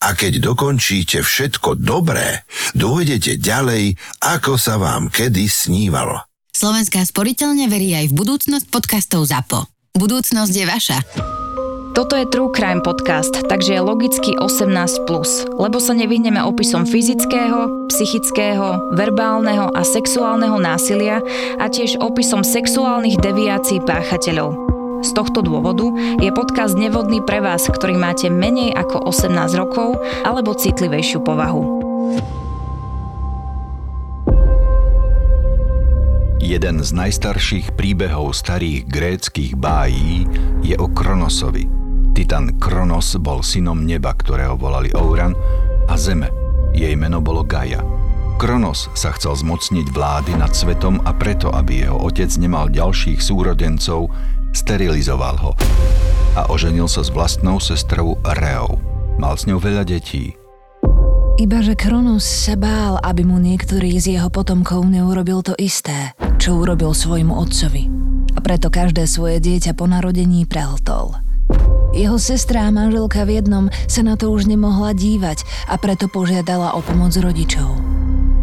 A keď dokončíte všetko dobré, dojdete ďalej, ako sa vám kedy snívalo. Slovenská sporiteľne verí aj v budúcnosť podcastov ZAPO. Budúcnosť je vaša. Toto je True Crime podcast, takže je logicky 18+, lebo sa nevyhneme opisom fyzického, psychického, verbálneho a sexuálneho násilia a tiež opisom sexuálnych deviácií páchateľov. Z tohto dôvodu je podcast nevhodný pre vás, ktorý máte menej ako 18 rokov alebo citlivejšiu povahu. Jeden z najstarších príbehov starých gréckých bájí je o Kronosovi. Titan Kronos bol synom neba, ktorého volali Ouran, a zeme. Jej meno bolo Gaia. Kronos sa chcel zmocniť vlády nad svetom a preto, aby jeho otec nemal ďalších súrodencov, sterilizoval ho a oženil sa s vlastnou sestrou Reou. Mal s ňou veľa detí. Ibaže Kronos sa bál, aby mu niektorý z jeho potomkov neurobil to isté, čo urobil svojmu otcovi. A preto každé svoje dieťa po narodení prehltol. Jeho sestra a manželka v jednom sa na to už nemohla dívať a preto požiadala o pomoc rodičov.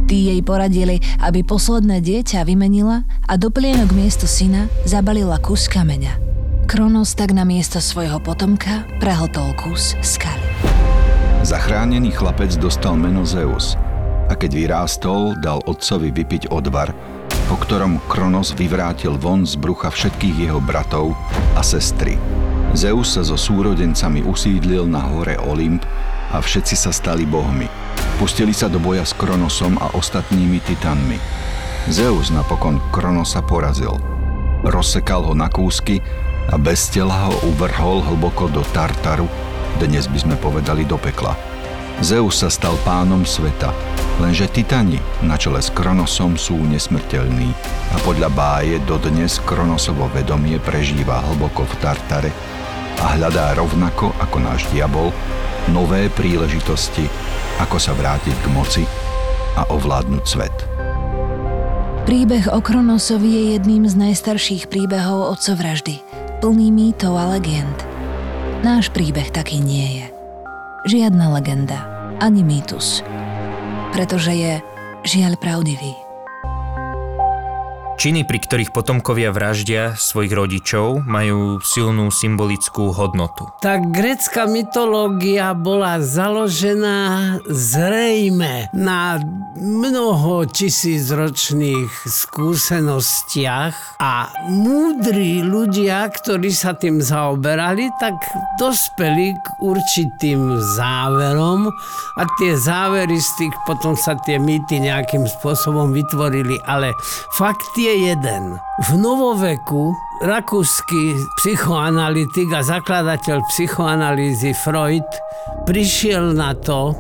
Tí jej poradili, aby posledné dieťa vymenila a do plienok miesto syna zabalila kus kameňa. Kronos tak na miesto svojho potomka prehltol kus skaly. Zachránený chlapec dostal meno Zeus a keď vyrástol, dal otcovi vypiť odvar, po ktorom Kronos vyvrátil von z brucha všetkých jeho bratov a sestry. Zeus sa so súrodencami usídlil na hore Olymp a všetci sa stali bohmi. Pustili sa do boja s Kronosom a ostatnými titanmi. Zeus napokon Kronosa porazil. Rozsekal ho na kúsky a bez tela ho uvrhol hlboko do Tartaru, dnes by sme povedali do pekla. Zeus sa stal pánom sveta, lenže titani na čele s Kronosom sú nesmrteľní a podľa báje dodnes Kronosovo vedomie prežíva hlboko v Tartare a hľadá rovnako ako náš diabol nové príležitosti, ako sa vrátiť k moci a ovládnuť svet. Príbeh o Kronosovi je jedným z najstarších príbehov otcovraždy, plný mýtov a legend. Náš príbeh taký nie je. Žiadna legenda, ani mýtus, pretože je žiaľ pravdivý. Činy, pri ktorých potomkovia vraždia svojich rodičov, majú silnú symbolickú hodnotu. Tá grecká mytológia bola založená zrejme na mnoho tisícročných skúsenostiach a múdri ľudia, ktorí sa tým zaoberali, tak dospeli k určitým záverom a tie závery z tých potom sa tie mýty nejakým spôsobom vytvorili, ale fakt je jeden. V novoveku rakúsky psychoanalytik a zakladateľ psychoanalýzy Freud prišiel na to,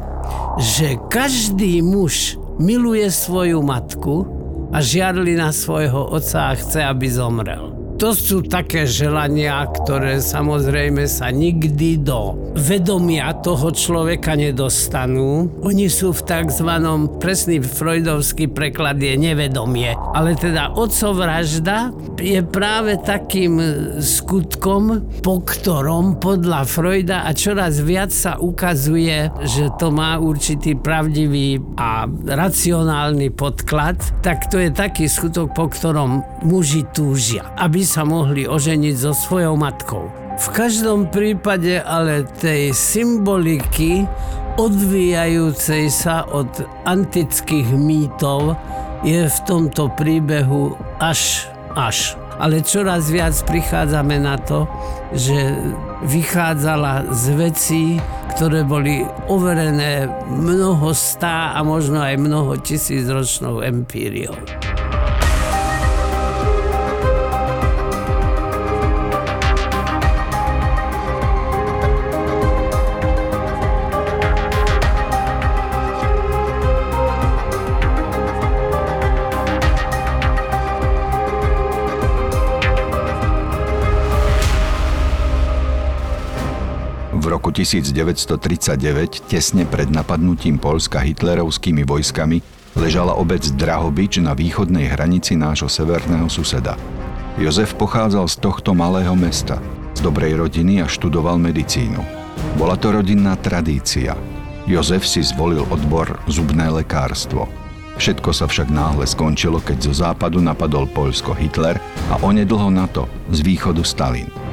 že každý muž miluje svoju matku a žiarli na svojho otca a chce, aby zomrel. To sú také želania, ktoré samozrejme sa nikdy do vedomia toho človeka nedostanú. Oni sú v tzv. presný freudovský preklad je nevedomie. Ale teda otcovražda je práve takým skutkom, po ktorom podľa Freuda a čoraz viac sa ukazuje, že to má určitý pravdivý a racionálny podklad, tak to je taký skutok, po ktorom muži túžia, aby sa mohli oženiť so svojou matkou. V každom prípade ale tej symboliky odvíjajúcej sa od antických mýtov je v tomto príbehu až až. Ale čoraz viac prichádzame na to, že vychádzala z vecí, ktoré boli overené mnoho stá a možno aj mnoho tisíc ročnou empíriou. 1939, tesne pred napadnutím Polska hitlerovskými vojskami, ležala obec Drahobič na východnej hranici nášho severného suseda. Jozef pochádzal z tohto malého mesta, z dobrej rodiny a študoval medicínu. Bola to rodinná tradícia. Jozef si zvolil odbor zubné lekárstvo. Všetko sa však náhle skončilo, keď zo západu napadol Poľsko Hitler a onedlho na to z východu Stalin.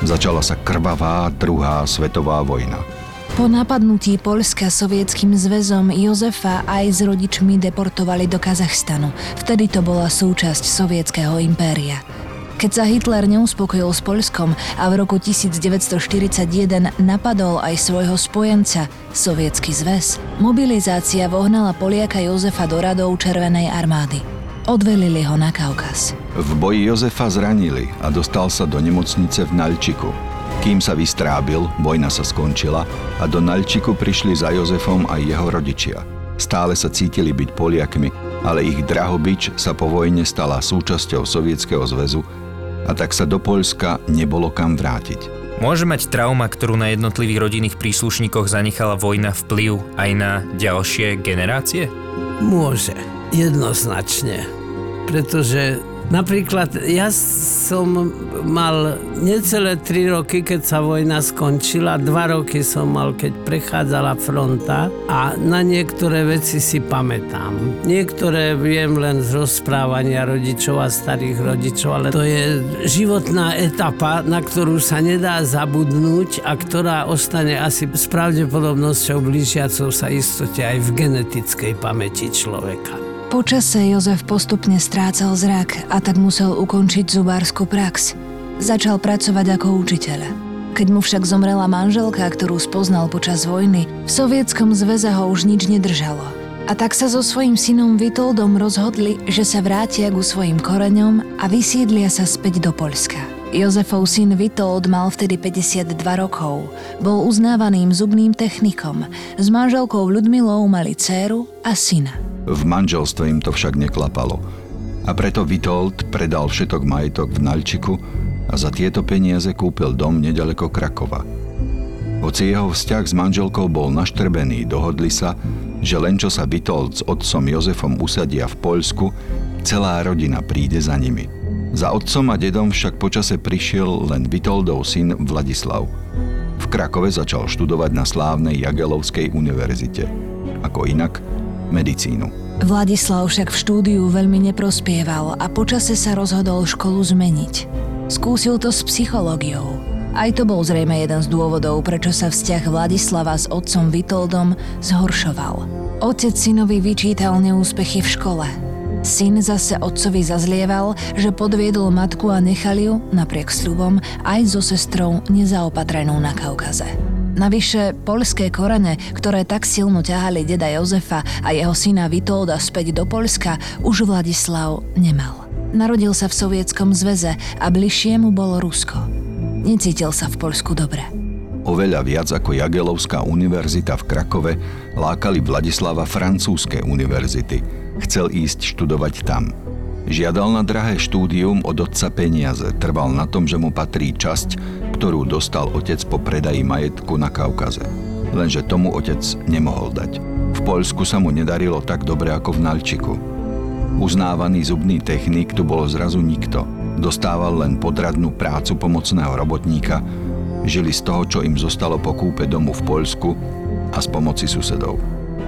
Začala sa krvavá druhá svetová vojna. Po napadnutí Polska sovietským zväzom Jozefa aj s rodičmi deportovali do Kazachstanu. Vtedy to bola súčasť sovietského impéria. Keď sa Hitler neuspokojil s Polskom a v roku 1941 napadol aj svojho spojenca, Sovietsky zväz, mobilizácia vohnala Poliaka Jozefa do radov Červenej armády. Odvelili ho na Kaukaz. V boji Jozefa zranili a dostal sa do nemocnice v Nalčiku. Kým sa vystrábil, vojna sa skončila a do Nalčiku prišli za Jozefom aj jeho rodičia. Stále sa cítili byť Poliakmi, ale ich drahobič sa po vojne stala súčasťou Sovietskeho zväzu a tak sa do Poľska nebolo kam vrátiť. Môže mať trauma, ktorú na jednotlivých rodinných príslušníkoch zanechala vojna vplyv aj na ďalšie generácie? Môže, jednoznačne. Pretože Napríklad ja som mal necelé 3 roky, keď sa vojna skončila, 2 roky som mal, keď prechádzala fronta a na niektoré veci si pamätám. Niektoré viem len z rozprávania rodičov a starých rodičov, ale to je životná etapa, na ktorú sa nedá zabudnúť a ktorá ostane asi s pravdepodobnosťou blížiacou sa istote aj v genetickej pamäti človeka. Počase Jozef postupne strácal zrak a tak musel ukončiť zubárskú prax. Začal pracovať ako učiteľ. Keď mu však zomrela manželka, ktorú spoznal počas vojny, v sovietskom zväze ho už nič nedržalo. A tak sa so svojím synom Vitoldom rozhodli, že sa vrátia ku svojim koreňom a vysídlia sa späť do Poľska. Jozefov syn Vitold mal vtedy 52 rokov. Bol uznávaným zubným technikom. S manželkou Ľudmilou mali dceru a syna. V manželstve im to však neklapalo. A preto Vitold predal všetok majetok v Nalčiku a za tieto peniaze kúpil dom nedaleko Krakova. Hoci jeho vzťah s manželkou bol naštrbený, dohodli sa, že len čo sa Vitold s otcom Jozefom usadia v Poľsku, celá rodina príde za nimi. Za otcom a dedom však počase prišiel len Vitoldov syn Vladislav. V Krakove začal študovať na slávnej Jagelovskej univerzite. Ako inak, medicínu. Vladislav však v štúdiu veľmi neprospieval a počase sa rozhodol školu zmeniť. Skúsil to s psychológiou. Aj to bol zrejme jeden z dôvodov, prečo sa vzťah Vladislava s otcom Vitoldom zhoršoval. Otec synovi vyčítal neúspechy v škole. Syn zase otcovi zazlieval, že podviedol matku a nechal ju, napriek sľubom, aj so sestrou nezaopatrenú na Kaukaze. Navyše, polské korene, ktoré tak silno ťahali deda Jozefa a jeho syna Vitolda späť do Polska, už Vladislav nemal. Narodil sa v Sovietskom zväze a bližšie mu bolo Rusko. Necítil sa v Polsku dobre. Oveľa viac ako Jagelovská univerzita v Krakove lákali Vladislava francúzske univerzity. Chcel ísť študovať tam. Žiadal na drahé štúdium od otca peniaze, trval na tom, že mu patrí časť, ktorú dostal otec po predaji majetku na Kaukaze. Lenže tomu otec nemohol dať. V Poľsku sa mu nedarilo tak dobre ako v Nalčiku. Uznávaný zubný technik tu bolo zrazu nikto. Dostával len podradnú prácu pomocného robotníka, žili z toho, čo im zostalo po kúpe domu v Poľsku a z pomoci susedov.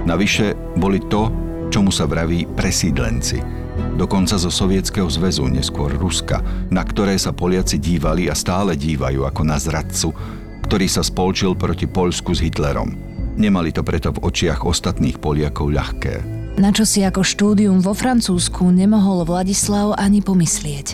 Navyše boli to, čomu sa vraví presídlenci – dokonca zo Sovietskeho zväzu, neskôr Ruska, na ktoré sa Poliaci dívali a stále dívajú ako na zradcu, ktorý sa spolčil proti Polsku s Hitlerom. Nemali to preto v očiach ostatných Poliakov ľahké. Na čo si ako štúdium vo Francúzsku nemohol Vladislav ani pomyslieť.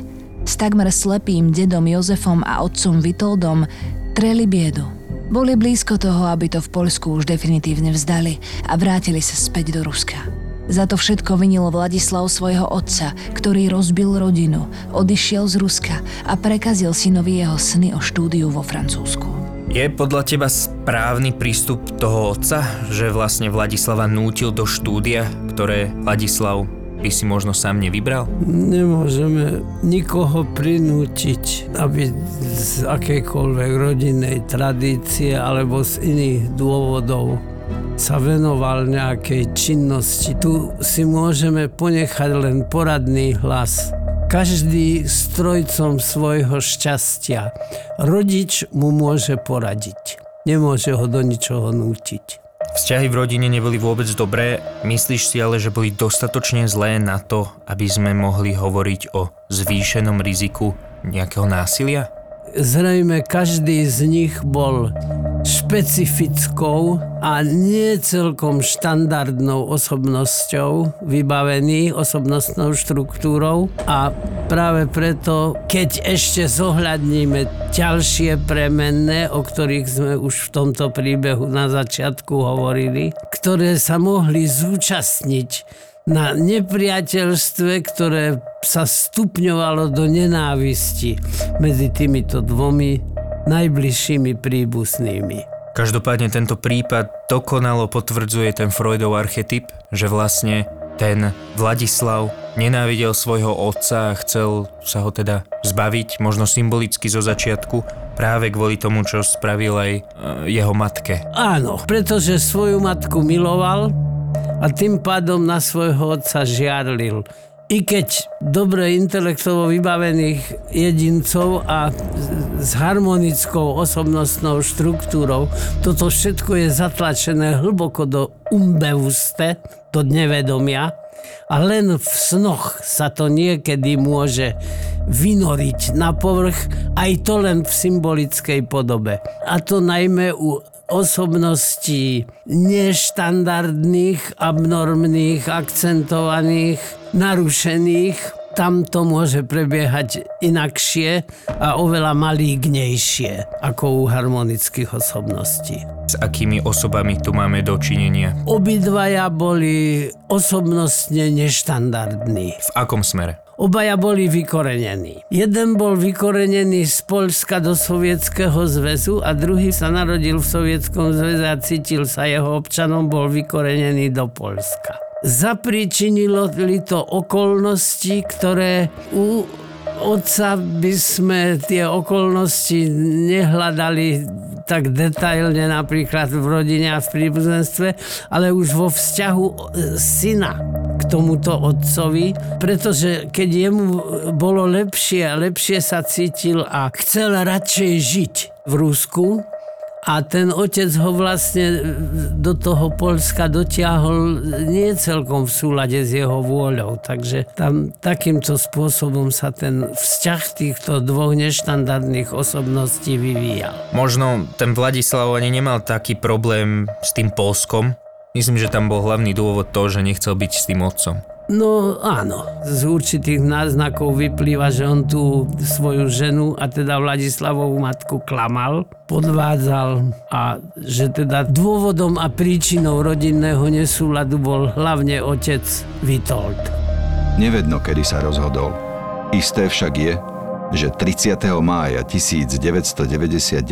S takmer slepým dedom Jozefom a otcom Vitoldom treli biedu. Boli blízko toho, aby to v Polsku už definitívne vzdali a vrátili sa späť do Ruska. Za to všetko vinil Vladislav svojho otca, ktorý rozbil rodinu, odišiel z Ruska a prekazil synovi jeho sny o štúdiu vo Francúzsku. Je podľa teba správny prístup toho otca, že vlastne Vladislava nútil do štúdia, ktoré Vladislav by si možno sám nevybral? Nemôžeme nikoho prinútiť, aby z akejkoľvek rodinnej tradície alebo z iných dôvodov sa venoval nejakej činnosti. Tu si môžeme ponechať len poradný hlas. Každý strojcom svojho šťastia. Rodič mu môže poradiť. Nemôže ho do ničoho nútiť. Vzťahy v rodine neboli vôbec dobré, myslíš si ale, že boli dostatočne zlé na to, aby sme mohli hovoriť o zvýšenom riziku nejakého násilia? Zrejme každý z nich bol špecifickou a nie celkom štandardnou osobnosťou, vybavený osobnostnou štruktúrou a práve preto, keď ešte zohľadníme ďalšie premenné, o ktorých sme už v tomto príbehu na začiatku hovorili, ktoré sa mohli zúčastniť na nepriateľstve, ktoré sa stupňovalo do nenávisti medzi týmito dvomi najbližšími príbuznými. Každopádne tento prípad dokonalo potvrdzuje ten Freudov archetyp, že vlastne ten Vladislav nenávidel svojho otca a chcel sa ho teda zbaviť, možno symbolicky zo začiatku, práve kvôli tomu, čo spravil aj e, jeho matke. Áno, pretože svoju matku miloval, a tým pádom na svojho otca žiarlil. I keď dobre intelektovo vybavených jedincov a s harmonickou osobnostnou štruktúrou, toto všetko je zatlačené hlboko do umbeuste, do nevedomia a len v snoch sa to niekedy môže vynoriť na povrch, aj to len v symbolickej podobe. A to najmä u osobností neštandardných, abnormných, akcentovaných, narušených, tam to môže prebiehať inakšie a oveľa malígnejšie ako u harmonických osobností. S akými osobami tu máme dočinenia? Obidvaja boli osobnostne neštandardní. V akom smere? Obaja boli vykorenení. Jeden bol vykorenený z Polska do Sovietskeho zväzu a druhý sa narodil v Sovietskom zväze a cítil sa jeho občanom, bol vykorenený do Polska. Zapríčinilo to okolnosti, ktoré u otca by sme tie okolnosti nehľadali tak detailne napríklad v rodine a v príbuzenstve, ale už vo vzťahu syna k tomuto otcovi, pretože keď jemu bolo lepšie a lepšie sa cítil a chcel radšej žiť v Rusku, a ten otec ho vlastne do toho Polska dotiahol nie celkom v súlade s jeho vôľou. Takže tam takýmto spôsobom sa ten vzťah týchto dvoch neštandardných osobností vyvíjal. Možno ten Vladislav ani nemal taký problém s tým Polskom. Myslím, že tam bol hlavný dôvod to, že nechcel byť s tým otcom. No áno, z určitých náznakov vyplýva, že on tú svoju ženu a teda Vladislavovú matku klamal, podvádzal a že teda dôvodom a príčinou rodinného nesúladu bol hlavne otec Vitold. Nevedno, kedy sa rozhodol. Isté však je, že 30. mája 1999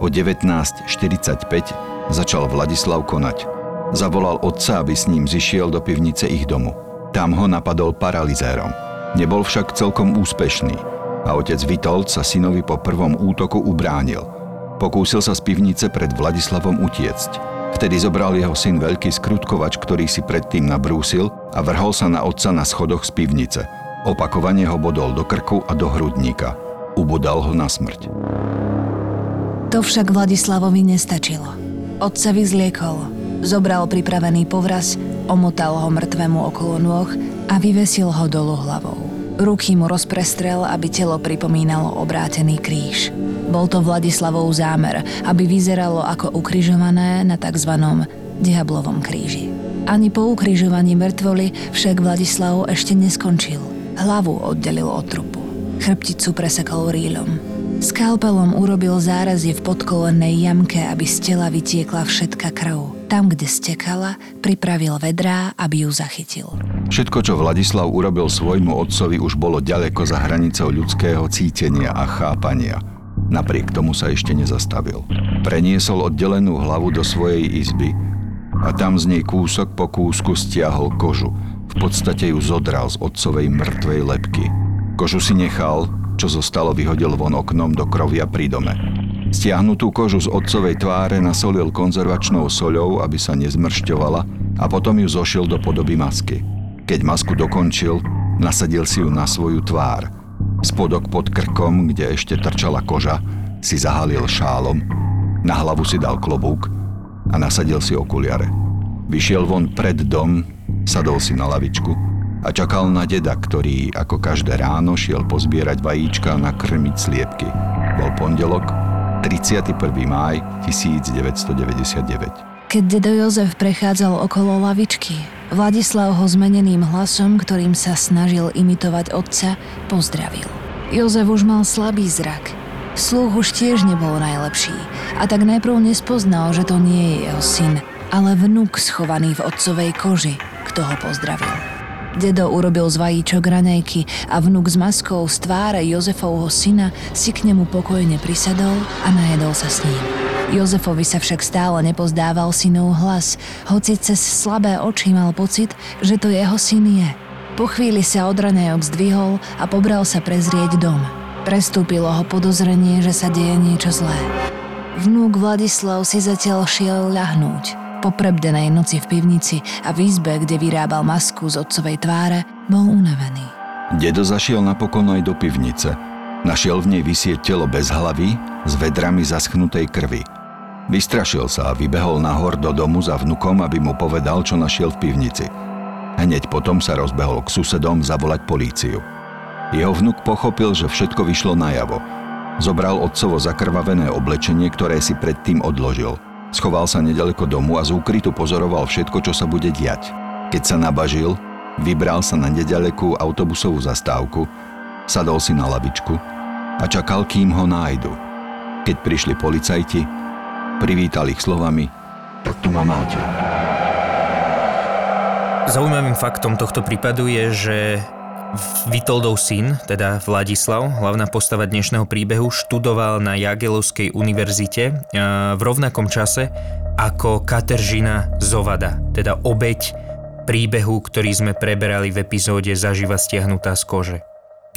o 19.45 začal Vladislav konať. Zavolal otca, aby s ním zišiel do pivnice ich domu. Tam ho napadol paralizérom. Nebol však celkom úspešný a otec Vitold sa synovi po prvom útoku ubránil. Pokúsil sa z pivnice pred Vladislavom utiecť. Vtedy zobral jeho syn veľký skrutkovač, ktorý si predtým nabrúsil a vrhol sa na otca na schodoch z pivnice. Opakovane ho bodol do krku a do hrudníka. Ubodal ho na smrť. To však Vladislavovi nestačilo. Otca vyzliekol, zobral pripravený povraz omotal ho mŕtvemu okolo nôh a vyvesil ho dolu hlavou. Ruky mu rozprestrel, aby telo pripomínalo obrátený kríž. Bol to Vladislavov zámer, aby vyzeralo ako ukrižované na tzv. diablovom kríži. Ani po ukrižovaní mŕtvoly však Vladislav ešte neskončil. Hlavu oddelil od trupu. Chrbticu presekol rýľom. Skalpelom urobil zárazy v podkolennej jamke, aby z tela vytiekla všetka krv. Tam, kde stekala, pripravil vedrá, aby ju zachytil. Všetko, čo Vladislav urobil svojmu otcovi, už bolo ďaleko za hranicou ľudského cítenia a chápania. Napriek tomu sa ešte nezastavil. Preniesol oddelenú hlavu do svojej izby a tam z nej kúsok po kúsku stiahol kožu, v podstate ju zodral z otcovej mŕtvej lepky. Kožu si nechal, čo zostalo vyhodil von oknom do krovia pri dome. Stiahnutú kožu z otcovej tváre nasolil konzervačnou soľou, aby sa nezmršťovala a potom ju zošil do podoby masky. Keď masku dokončil, nasadil si ju na svoju tvár. Spodok pod krkom, kde ešte trčala koža, si zahalil šálom, na hlavu si dal klobúk a nasadil si okuliare. Vyšiel von pred dom, sadol si na lavičku a čakal na deda, ktorý ako každé ráno šiel pozbierať vajíčka a nakrmiť sliepky. Bol pondelok, 31. máj 1999. Keď dedo Jozef prechádzal okolo lavičky, Vladislav ho zmeneným hlasom, ktorým sa snažil imitovať otca, pozdravil. Jozef už mal slabý zrak. Sluch už tiež nebol najlepší a tak najprv nespoznal, že to nie je jeho syn, ale vnúk schovaný v otcovej koži, kto ho pozdravil. Dedo urobil z vajíčok raňajky a vnúk s maskou z tváre Jozefovho syna si k nemu pokojne prisadol a najedol sa s ním. Jozefovi sa však stále nepozdával synov hlas, hoci cez slabé oči mal pocit, že to jeho syn je. Po chvíli sa od raňajok zdvihol a pobral sa prezrieť dom. Prestúpilo ho podozrenie, že sa deje niečo zlé. Vnúk Vladislav si zatiaľ šiel ľahnúť – po prebdenej noci v pivnici a v izbe, kde vyrábal masku z otcovej tváre, bol unavený. Dedo zašiel napokon aj do pivnice. Našiel v nej vysieť telo bez hlavy s vedrami zaschnutej krvi. Vystrašil sa a vybehol nahor do domu za vnukom, aby mu povedal, čo našiel v pivnici. Hneď potom sa rozbehol k susedom zavolať políciu. Jeho vnuk pochopil, že všetko vyšlo najavo. Zobral otcovo zakrvavené oblečenie, ktoré si predtým odložil – Schoval sa nedaleko domu a z úkrytu pozoroval všetko, čo sa bude diať. Keď sa nabažil, vybral sa na nedalekú autobusovú zastávku, sadol si na lavičku a čakal, kým ho nájdu. Keď prišli policajti, privítali ich slovami Tak tu ma máte. Zaujímavým faktom tohto prípadu je, že Vitoldov syn, teda Vladislav, hlavná postava dnešného príbehu, študoval na Jagelovskej univerzite e, v rovnakom čase ako Kateržina Zovada, teda obeď príbehu, ktorý sme preberali v epizóde Zaživa stiahnutá z kože.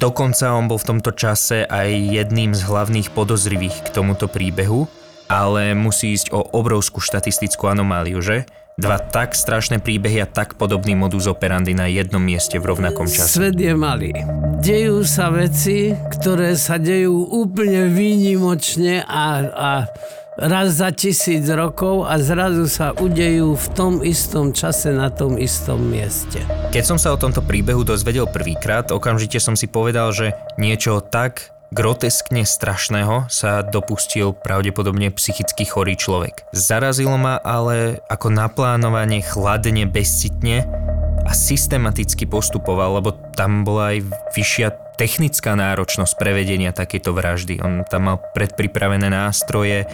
Dokonca on bol v tomto čase aj jedným z hlavných podozrivých k tomuto príbehu, ale musí ísť o obrovskú štatistickú anomáliu, že? Dva tak strašné príbehy a tak podobný modus operandi na jednom mieste v rovnakom čase. Svet je malý. Dejú sa veci, ktoré sa dejú úplne výnimočne a, a raz za tisíc rokov a zrazu sa udejú v tom istom čase na tom istom mieste. Keď som sa o tomto príbehu dozvedel prvýkrát, okamžite som si povedal, že niečo tak groteskne strašného sa dopustil pravdepodobne psychicky chorý človek. Zarazilo ma ale ako naplánovanie chladne, bezcitne a systematicky postupoval, lebo tam bola aj vyššia technická náročnosť prevedenia takéto vraždy. On tam mal predpripravené nástroje,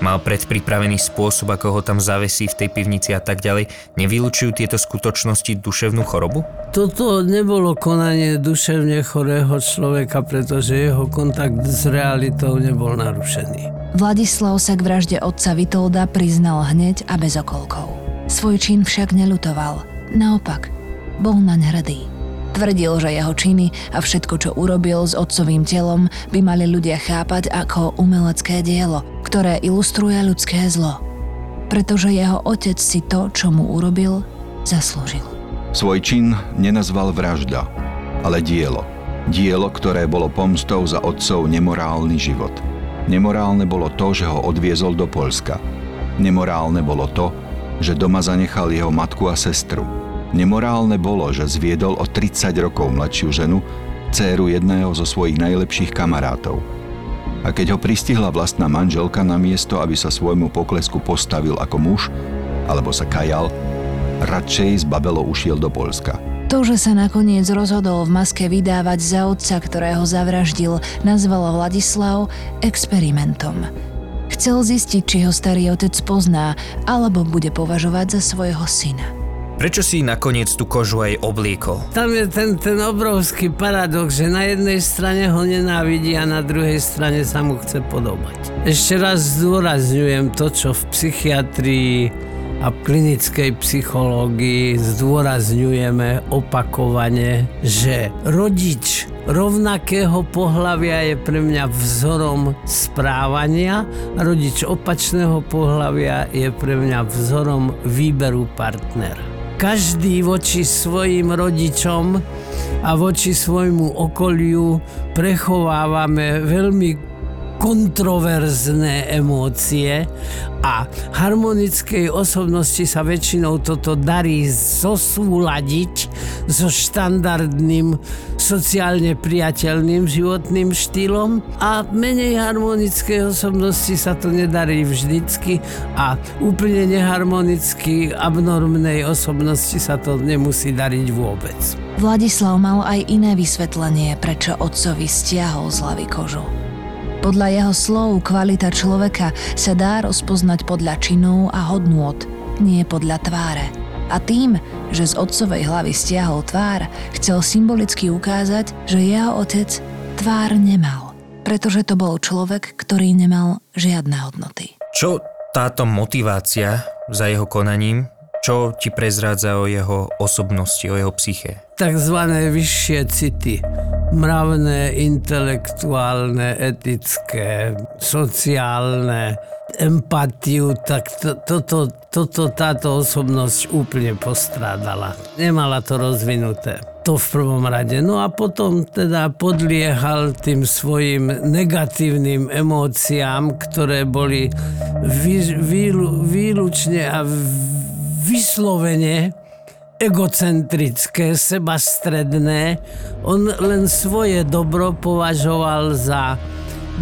mal predpripravený spôsob, ako ho tam zavesí v tej pivnici a tak ďalej. Nevylučujú tieto skutočnosti duševnú chorobu? Toto nebolo konanie duševne chorého človeka, pretože jeho kontakt s realitou nebol narušený. Vladislav sa k vražde otca Vitolda priznal hneď a bez okolkov. Svoj čin však nelutoval. Naopak, bol naň hrdý. Tvrdil, že jeho činy a všetko, čo urobil s otcovým telom, by mali ľudia chápať ako umelecké dielo, ktoré ilustruje ľudské zlo. Pretože jeho otec si to, čo mu urobil, zaslúžil. Svoj čin nenazval vražda, ale dielo. Dielo, ktoré bolo pomstou za otcov nemorálny život. Nemorálne bolo to, že ho odviezol do Polska. Nemorálne bolo to, že doma zanechal jeho matku a sestru Nemorálne bolo, že zviedol o 30 rokov mladšiu ženu, dceru jedného zo svojich najlepších kamarátov. A keď ho pristihla vlastná manželka na miesto, aby sa svojmu poklesku postavil ako muž, alebo sa kajal, radšej z Babelo ušiel do Polska. To, že sa nakoniec rozhodol v maske vydávať za otca, ktorého zavraždil, nazval Vladislav experimentom. Chcel zistiť, či ho starý otec pozná, alebo bude považovať za svojho syna. Prečo si nakoniec tú kožu aj obliekol? Tam je ten, ten obrovský paradox, že na jednej strane ho nenávidí a na druhej strane sa mu chce podobať. Ešte raz zdôrazňujem to, čo v psychiatrii a v klinickej psychológii zdôrazňujeme opakovane, že rodič rovnakého pohľavia je pre mňa vzorom správania a rodič opačného pohľavia je pre mňa vzorom výberu partnera. Každý voči svojim rodičom a voči svojmu okoliu prechovávame veľmi kontroverzné emócie a harmonickej osobnosti sa väčšinou toto darí zosúladiť so štandardným sociálne priateľným životným štýlom a menej harmonickej osobnosti sa to nedarí vždycky a úplne neharmonicky abnormnej osobnosti sa to nemusí dariť vôbec. Vladislav mal aj iné vysvetlenie, prečo otcovi stiahol z hlavy kožu. Podľa jeho slov kvalita človeka sa dá rozpoznať podľa činov a hodnôt, nie podľa tváre. A tým, že z otcovej hlavy stiahol tvár, chcel symbolicky ukázať, že jeho otec tvár nemal, pretože to bol človek, ktorý nemal žiadne hodnoty. Čo táto motivácia za jeho konaním, čo ti prezrádza o jeho osobnosti, o jeho psyche? Takzvané vyššie city mravné, intelektuálne, etické, sociálne, empatiu, tak to, toto, toto táto osobnosť úplne postrádala. Nemala to rozvinuté. To v prvom rade. No a potom teda podliehal tým svojim negatívnym emóciám, ktoré boli vý, výlu, výlučne a vyslovene egocentrické, sebastredné. On len svoje dobro považoval za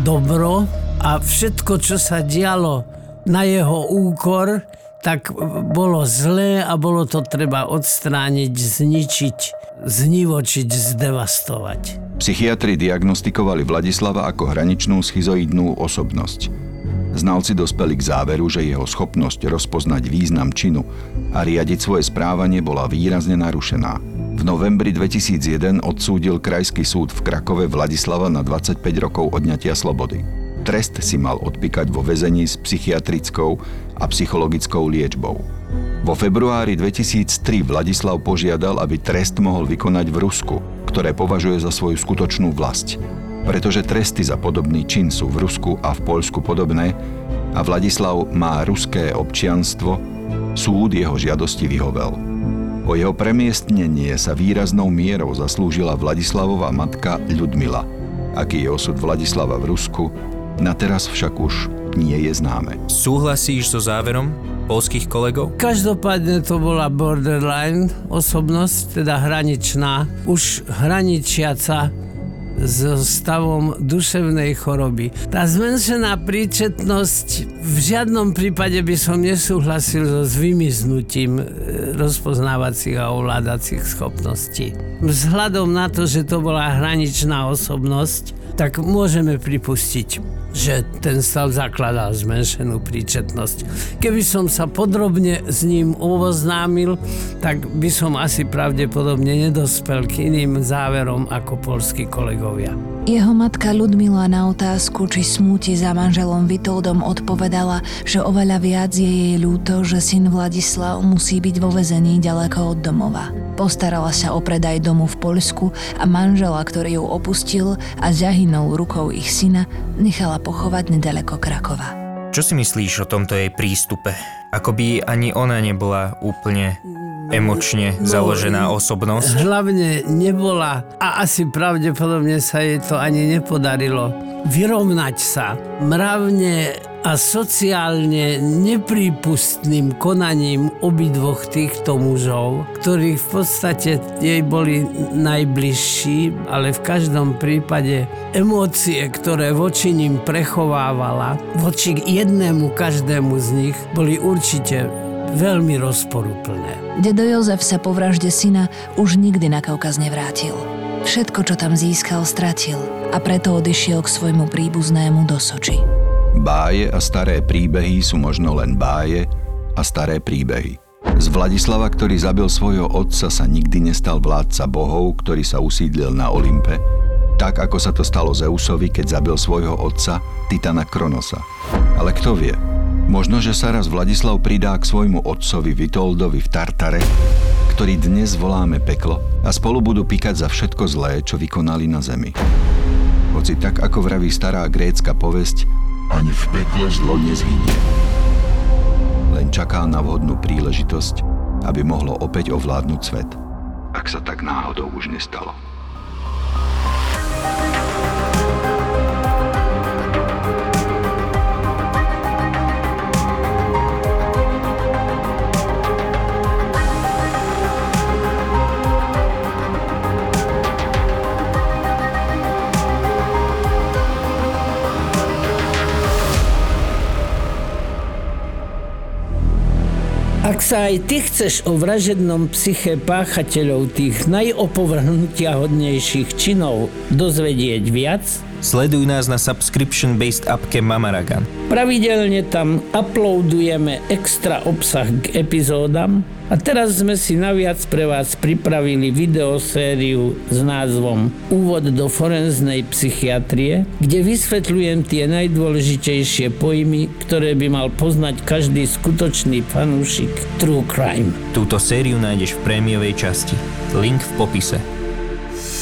dobro a všetko, čo sa dialo na jeho úkor, tak bolo zlé a bolo to treba odstrániť, zničiť, znivočiť, zdevastovať. Psychiatri diagnostikovali Vladislava ako hraničnú schizoidnú osobnosť. Znalci dospeli k záveru, že jeho schopnosť rozpoznať význam činu a riadiť svoje správanie bola výrazne narušená. V novembri 2001 odsúdil Krajský súd v Krakove Vladislava na 25 rokov odňatia slobody. Trest si mal odpíkať vo väzení s psychiatrickou a psychologickou liečbou. Vo februári 2003 Vladislav požiadal, aby trest mohol vykonať v Rusku, ktoré považuje za svoju skutočnú vlast pretože tresty za podobný čin sú v Rusku a v Poľsku podobné a Vladislav má ruské občianstvo, súd jeho žiadosti vyhovel. O jeho premiestnenie sa výraznou mierou zaslúžila Vladislavová matka Ľudmila. Aký je osud Vladislava v Rusku, na teraz však už nie je známe. Súhlasíš so záverom polských kolegov? Každopádne to bola borderline osobnosť, teda hraničná, už hraničiaca so stavom duševnej choroby. Tá zmenšená príčetnosť v žiadnom prípade by som nesúhlasil so vymiznutím e, rozpoznávacích a ovládacích schopností. Vzhľadom na to, že to bola hraničná osobnosť, tak môžeme pripustiť, že ten stav zakladal zmenšenú príčetnosť. Keby som sa podrobne s ním oboznámil, tak by som asi pravdepodobne nedospel k iným záverom ako polskí kolegovia. Jeho matka Ludmila na otázku, či smúti za manželom Vitoldom odpovedala, že oveľa viac je jej ľúto, že syn Vladislav musí byť vo vezení ďaleko od domova. Postarala sa o predaj domu v Poľsku a manžela, ktorý ju opustil a zahynul rukou ich syna, nechala pochovať nedaleko Krakova. Čo si myslíš o tomto jej prístupe? Ako by ani ona nebola úplne emočne no, založená osobnosť? Hlavne nebola a asi pravdepodobne sa jej to ani nepodarilo vyrovnať sa mravne a sociálne neprípustným konaním obidvoch týchto mužov, ktorí v podstate jej boli najbližší, ale v každom prípade emócie, ktoré voči ním prechovávala, voči jednému každému z nich, boli určite veľmi rozporúplné. Dedo Jozef sa po vražde syna už nikdy na Kaukaz nevrátil. Všetko, čo tam získal, stratil a preto odišiel k svojmu príbuznému do Soči. Báje a staré príbehy sú možno len báje a staré príbehy. Z Vladislava, ktorý zabil svojho otca, sa nikdy nestal vládca bohov, ktorý sa usídlil na Olympe, tak ako sa to stalo Zeusovi, keď zabil svojho otca, Titana Kronosa. Ale kto vie, Možno, že sa raz Vladislav pridá k svojmu otcovi Vitoldovi v Tartare, ktorý dnes voláme peklo a spolu budú pikať za všetko zlé, čo vykonali na zemi. Hoci tak, ako vraví stará grécka povesť, ani v pekle zlo nezhynie. Len čaká na vhodnú príležitosť, aby mohlo opäť ovládnuť svet. Ak sa tak náhodou už nestalo. Ak sa aj ty chceš o vražednom psyche páchateľov tých najopovrhnutia hodnejších činov dozvedieť viac, Sleduj nás na subscription-based appke Mamaragan. pravidelne tam uploadujeme extra obsah k epizódam a teraz sme si naviac pre vás pripravili videosériu s názvom Úvod do forenznej psychiatrie, kde vysvetľujem tie najdôležitejšie pojmy, ktoré by mal poznať každý skutočný fanúšik True Crime. Túto sériu nájdeš v prémiovej časti. Link v popise.